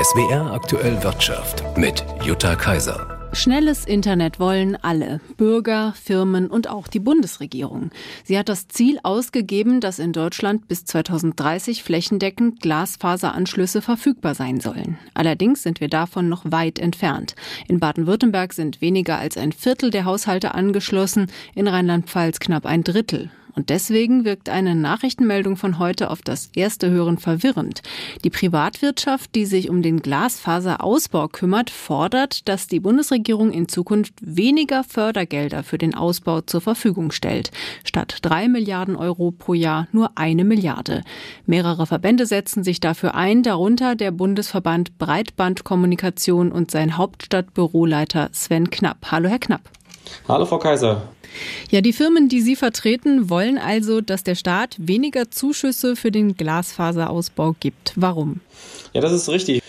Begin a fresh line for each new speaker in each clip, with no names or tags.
SWR aktuell Wirtschaft mit Jutta Kaiser.
Schnelles Internet wollen alle, Bürger, Firmen und auch die Bundesregierung. Sie hat das Ziel ausgegeben, dass in Deutschland bis 2030 flächendeckend Glasfaseranschlüsse verfügbar sein sollen. Allerdings sind wir davon noch weit entfernt. In Baden-Württemberg sind weniger als ein Viertel der Haushalte angeschlossen, in Rheinland-Pfalz knapp ein Drittel. Und deswegen wirkt eine Nachrichtenmeldung von heute auf das erste Hören verwirrend. Die Privatwirtschaft, die sich um den Glasfaserausbau kümmert, fordert, dass die Bundesregierung in Zukunft weniger Fördergelder für den Ausbau zur Verfügung stellt. Statt drei Milliarden Euro pro Jahr nur eine Milliarde. Mehrere Verbände setzen sich dafür ein, darunter der Bundesverband Breitbandkommunikation und sein Hauptstadtbüroleiter Sven Knapp. Hallo, Herr Knapp.
Hallo, Frau Kaiser.
Ja, die Firmen, die Sie vertreten, wollen also, dass der Staat weniger Zuschüsse für den Glasfaserausbau gibt. Warum?
Ja, das ist richtig.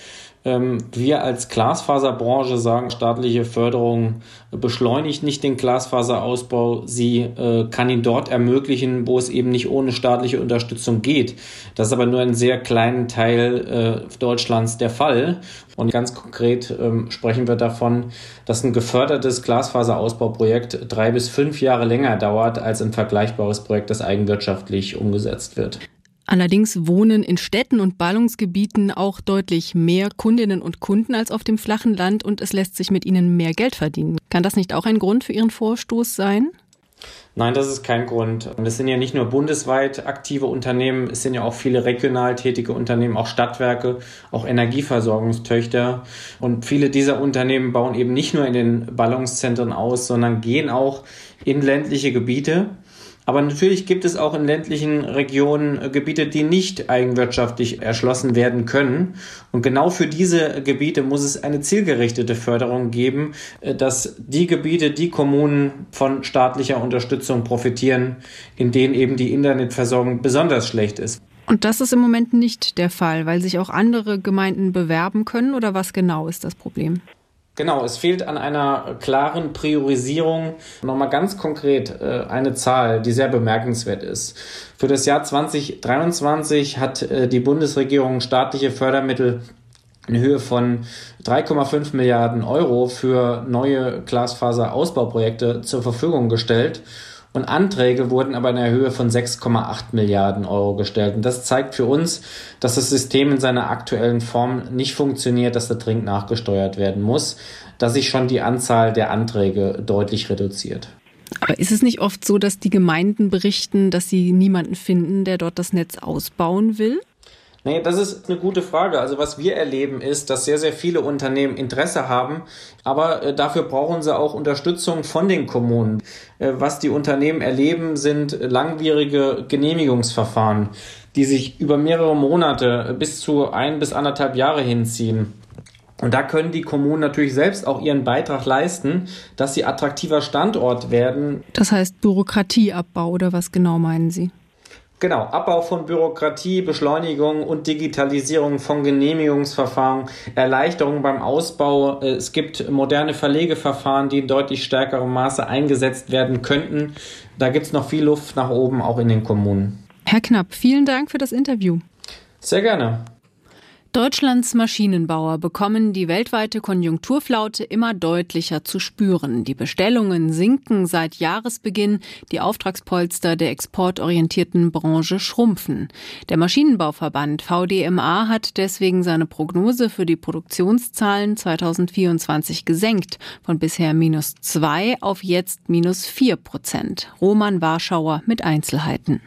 Ähm, wir als Glasfaserbranche sagen, staatliche Förderung beschleunigt nicht den Glasfaserausbau, sie äh, kann ihn dort ermöglichen, wo es eben nicht ohne staatliche Unterstützung geht. Das ist aber nur ein sehr kleinen Teil äh, Deutschlands der Fall. Und ganz konkret ähm, sprechen wir davon, dass ein gefördertes Glasfaserausbauprojekt drei bis fünf Jahre länger dauert als ein vergleichbares Projekt, das eigenwirtschaftlich umgesetzt wird.
Allerdings wohnen in Städten und Ballungsgebieten auch deutlich mehr Kundinnen und Kunden als auf dem flachen Land und es lässt sich mit ihnen mehr Geld verdienen. Kann das nicht auch ein Grund für Ihren Vorstoß sein?
Nein, das ist kein Grund. Es sind ja nicht nur bundesweit aktive Unternehmen, es sind ja auch viele regional tätige Unternehmen, auch Stadtwerke, auch Energieversorgungstöchter. Und viele dieser Unternehmen bauen eben nicht nur in den Ballungszentren aus, sondern gehen auch in ländliche Gebiete aber natürlich gibt es auch in ländlichen Regionen äh, Gebiete, die nicht eigenwirtschaftlich erschlossen werden können. Und genau für diese Gebiete muss es eine zielgerichtete Förderung geben, äh, dass die Gebiete, die Kommunen von staatlicher Unterstützung profitieren, in denen eben die Internetversorgung besonders schlecht ist.
Und das ist im Moment nicht der Fall, weil sich auch andere Gemeinden bewerben können oder was genau ist das Problem?
Genau, es fehlt an einer klaren Priorisierung. Nochmal ganz konkret äh, eine Zahl, die sehr bemerkenswert ist. Für das Jahr 2023 hat äh, die Bundesregierung staatliche Fördermittel in Höhe von 3,5 Milliarden Euro für neue Glasfaserausbauprojekte zur Verfügung gestellt und Anträge wurden aber in der Höhe von 6,8 Milliarden Euro gestellt. Und das zeigt für uns, dass das System in seiner aktuellen Form nicht funktioniert, dass da dringend nachgesteuert werden muss, dass sich schon die Anzahl der Anträge deutlich reduziert.
Aber ist es nicht oft so, dass die Gemeinden berichten, dass sie niemanden finden, der dort das Netz ausbauen will?
Nee, das ist eine gute Frage. Also was wir erleben ist, dass sehr, sehr viele Unternehmen Interesse haben, aber äh, dafür brauchen sie auch Unterstützung von den Kommunen. Äh, was die Unternehmen erleben, sind langwierige Genehmigungsverfahren, die sich über mehrere Monate bis zu ein bis anderthalb Jahre hinziehen. Und da können die Kommunen natürlich selbst auch ihren Beitrag leisten, dass sie attraktiver Standort werden.
Das heißt Bürokratieabbau oder was genau meinen Sie?
Genau, Abbau von Bürokratie, Beschleunigung und Digitalisierung von Genehmigungsverfahren, Erleichterung beim Ausbau. Äh, es gibt moderne Verlegeverfahren, die in deutlich stärkerem Maße eingesetzt werden könnten. Da gibt es noch viel Luft nach oben, auch in den Kommunen.
Herr Knapp, vielen Dank für das Interview.
Sehr gerne.
Deutschlands Maschinenbauer bekommen die weltweite Konjunkturflaute immer deutlicher zu spüren. Die Bestellungen sinken seit Jahresbeginn, die Auftragspolster der exportorientierten Branche schrumpfen. Der Maschinenbauverband VDMA hat deswegen seine Prognose für die Produktionszahlen 2024 gesenkt, von bisher minus zwei auf jetzt minus vier Prozent. Roman Warschauer mit Einzelheiten.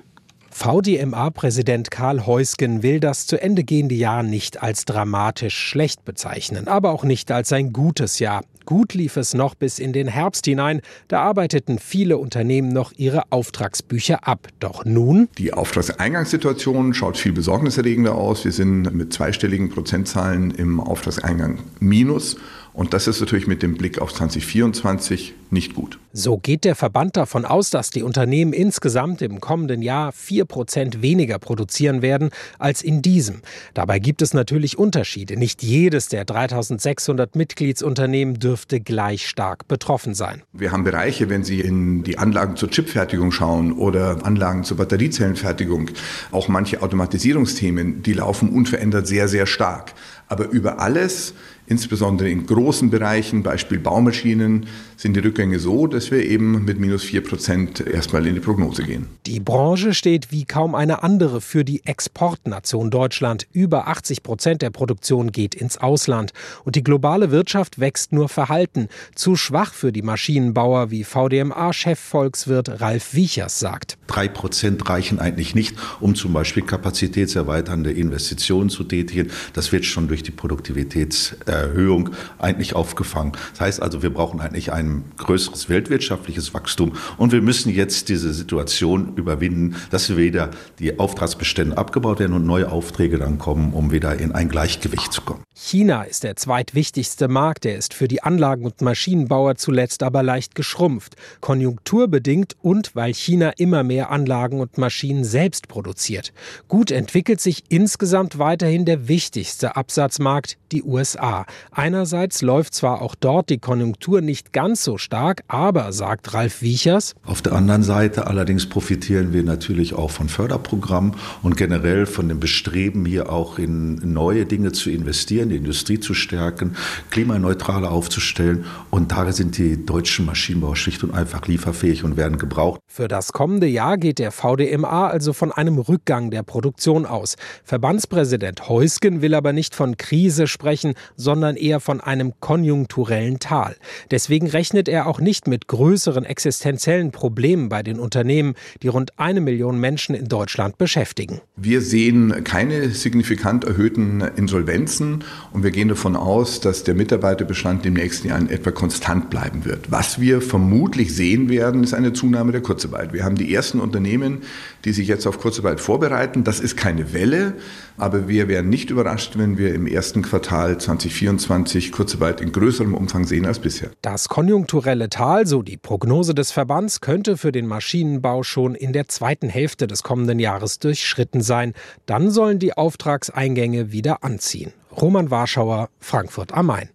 VDMA-Präsident Karl Heusgen will das zu Ende gehende Jahr nicht als dramatisch schlecht bezeichnen, aber auch nicht als ein gutes Jahr. Gut lief es noch bis in den Herbst hinein. Da arbeiteten viele Unternehmen noch ihre Auftragsbücher ab. Doch nun?
Die Auftragseingangssituation schaut viel besorgniserregender aus. Wir sind mit zweistelligen Prozentzahlen im Auftragseingang minus. Und das ist natürlich mit dem Blick auf 2024 nicht gut.
So geht der Verband davon aus, dass die Unternehmen insgesamt im kommenden Jahr 4 Prozent weniger produzieren werden als in diesem. Dabei gibt es natürlich Unterschiede. Nicht jedes der 3600 Mitgliedsunternehmen dürfte gleich stark betroffen sein.
Wir haben Bereiche, wenn Sie in die Anlagen zur Chipfertigung schauen oder Anlagen zur Batteriezellenfertigung, auch manche Automatisierungsthemen, die laufen unverändert sehr, sehr stark. Aber über alles Insbesondere in großen Bereichen, Beispiel Baumaschinen, sind die Rückgänge so, dass wir eben mit minus 4 Prozent erstmal in die Prognose gehen.
Die Branche steht wie kaum eine andere für die Exportnation Deutschland. Über 80 Prozent der Produktion geht ins Ausland. Und die globale Wirtschaft wächst nur verhalten. Zu schwach für die Maschinenbauer, wie VDMA-Chefvolkswirt Ralf Wiechers sagt.
Drei Prozent reichen eigentlich nicht, um zum Beispiel kapazitätserweiternde Investitionen zu tätigen. Das wird schon durch die Produktivitäts Erhöhung eigentlich aufgefangen. Das heißt also, wir brauchen eigentlich ein größeres weltwirtschaftliches Wachstum und wir müssen jetzt diese Situation überwinden, dass wieder die Auftragsbestände abgebaut werden und neue Aufträge dann kommen, um wieder in ein Gleichgewicht zu kommen.
China ist der zweitwichtigste Markt. Er ist für die Anlagen- und Maschinenbauer zuletzt aber leicht geschrumpft. Konjunkturbedingt und weil China immer mehr Anlagen und Maschinen selbst produziert. Gut entwickelt sich insgesamt weiterhin der wichtigste Absatzmarkt, die USA. Einerseits läuft zwar auch dort die Konjunktur nicht ganz so stark, aber, sagt Ralf Wiechers,
auf der anderen Seite allerdings profitieren wir natürlich auch von Förderprogrammen und generell von dem Bestreben, hier auch in neue Dinge zu investieren, die Industrie zu stärken, klimaneutraler aufzustellen. Und da sind die deutschen Maschinenbauer schlicht und einfach lieferfähig und werden gebraucht.
Für das kommende Jahr geht der VDMA also von einem Rückgang der Produktion aus. Verbandspräsident Heusgen will aber nicht von Krise sprechen, sondern eher von einem konjunkturellen Tal. Deswegen rechnet er auch nicht mit größeren existenziellen Problemen bei den Unternehmen, die rund eine Million Menschen in Deutschland beschäftigen.
Wir sehen keine signifikant erhöhten Insolvenzen und wir gehen davon aus, dass der Mitarbeiterbestand im nächsten Jahr in etwa konstant bleiben wird. Was wir vermutlich sehen werden, ist eine Zunahme der Kurzarbeit. Wir haben die ersten Unternehmen, die sich jetzt auf Kurzarbeit vorbereiten. Das ist keine Welle, aber wir wären nicht überrascht, wenn wir im ersten Quartal 2024 Kurzarbeit in größerem Umfang sehen als bisher.
Das konjunkturelle Tal, so die Prognose des Verbands, könnte für den Maschinenbau schon in der zweiten Hälfte des kommenden Jahres durchschritten sein. Dann sollen die Auftragseingänge wieder anziehen. Roman Warschauer, Frankfurt am Main.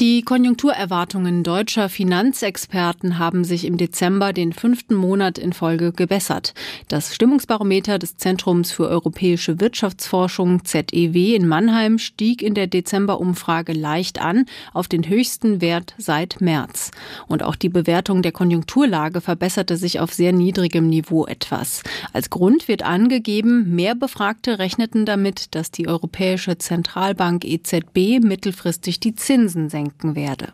Die Konjunkturerwartungen deutscher Finanzexperten haben sich im Dezember den fünften Monat in Folge gebessert. Das Stimmungsbarometer des Zentrums für europäische Wirtschaftsforschung ZEW in Mannheim stieg in der Dezemberumfrage leicht an auf den höchsten Wert seit März. Und auch die Bewertung der Konjunkturlage verbesserte sich auf sehr niedrigem Niveau etwas. Als Grund wird angegeben, mehr Befragte rechneten damit, dass die Europäische Zentralbank EZB mittelfristig die Zinsen senkt senken werde.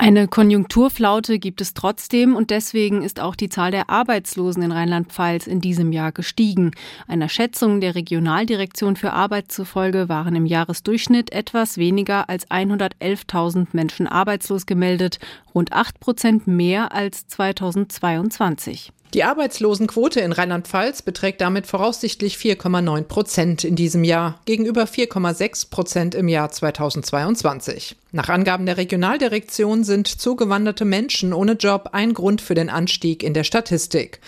Eine Konjunkturflaute gibt es trotzdem und deswegen ist auch die Zahl der Arbeitslosen in Rheinland-Pfalz in diesem Jahr gestiegen. Einer Schätzung der Regionaldirektion für Arbeit zufolge waren im Jahresdurchschnitt etwas weniger als 111.000 Menschen arbeitslos gemeldet, rund 8 Prozent mehr als 2022.
Die Arbeitslosenquote in Rheinland-Pfalz beträgt damit voraussichtlich 4,9 Prozent in diesem Jahr gegenüber 4,6 Prozent im Jahr 2022. Nach Angaben der Regionaldirektion sind zugewanderte Menschen ohne Job ein Grund für den Anstieg in der Statistik.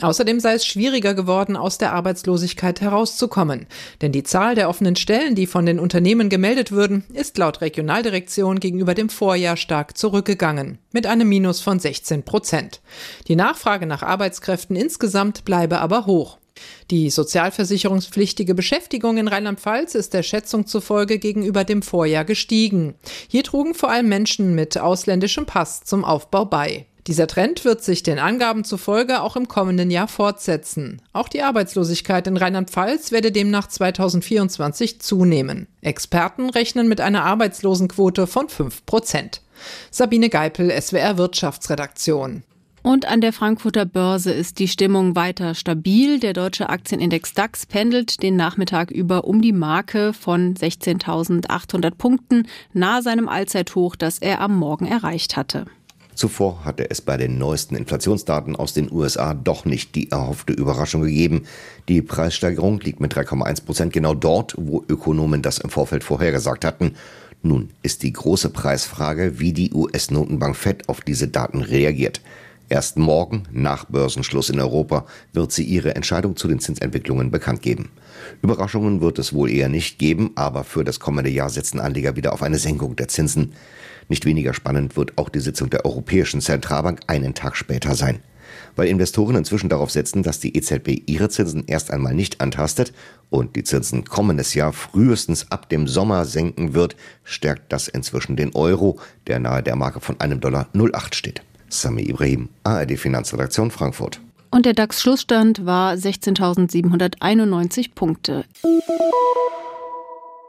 Außerdem sei es schwieriger geworden, aus der Arbeitslosigkeit herauszukommen. Denn die Zahl der offenen Stellen, die von den Unternehmen gemeldet würden, ist laut Regionaldirektion gegenüber dem Vorjahr stark zurückgegangen, mit einem Minus von 16 Prozent. Die Nachfrage nach Arbeitskräften insgesamt bleibe aber hoch. Die sozialversicherungspflichtige Beschäftigung in Rheinland-Pfalz ist der Schätzung zufolge gegenüber dem Vorjahr gestiegen. Hier trugen vor allem Menschen mit ausländischem Pass zum Aufbau bei. Dieser Trend wird sich den Angaben zufolge auch im kommenden Jahr fortsetzen. Auch die Arbeitslosigkeit in Rheinland-Pfalz werde demnach 2024 zunehmen. Experten rechnen mit einer Arbeitslosenquote von 5 Prozent. Sabine Geipel, SWR Wirtschaftsredaktion.
Und an der Frankfurter Börse ist die Stimmung weiter stabil. Der deutsche Aktienindex DAX pendelt den Nachmittag über um die Marke von 16.800 Punkten, nahe seinem Allzeithoch, das er am Morgen erreicht hatte.
Zuvor hatte es bei den neuesten Inflationsdaten aus den USA doch nicht die erhoffte Überraschung gegeben. Die Preissteigerung liegt mit 3,1 Prozent genau dort, wo Ökonomen das im Vorfeld vorhergesagt hatten. Nun ist die große Preisfrage, wie die US-Notenbank Fed auf diese Daten reagiert. Erst morgen, nach Börsenschluss in Europa, wird sie ihre Entscheidung zu den Zinsentwicklungen bekannt geben. Überraschungen wird es wohl eher nicht geben, aber für das kommende Jahr setzen Anleger wieder auf eine Senkung der Zinsen. Nicht weniger spannend wird auch die Sitzung der Europäischen Zentralbank einen Tag später sein. Weil Investoren inzwischen darauf setzen, dass die EZB ihre Zinsen erst einmal nicht antastet und die Zinsen kommendes Jahr frühestens ab dem Sommer senken wird, stärkt das inzwischen den Euro, der nahe der Marke von einem Dollar 08 steht. Sami Ibrahim, ARD Finanzredaktion Frankfurt.
Und der DAX-Schlussstand war 16.791 Punkte.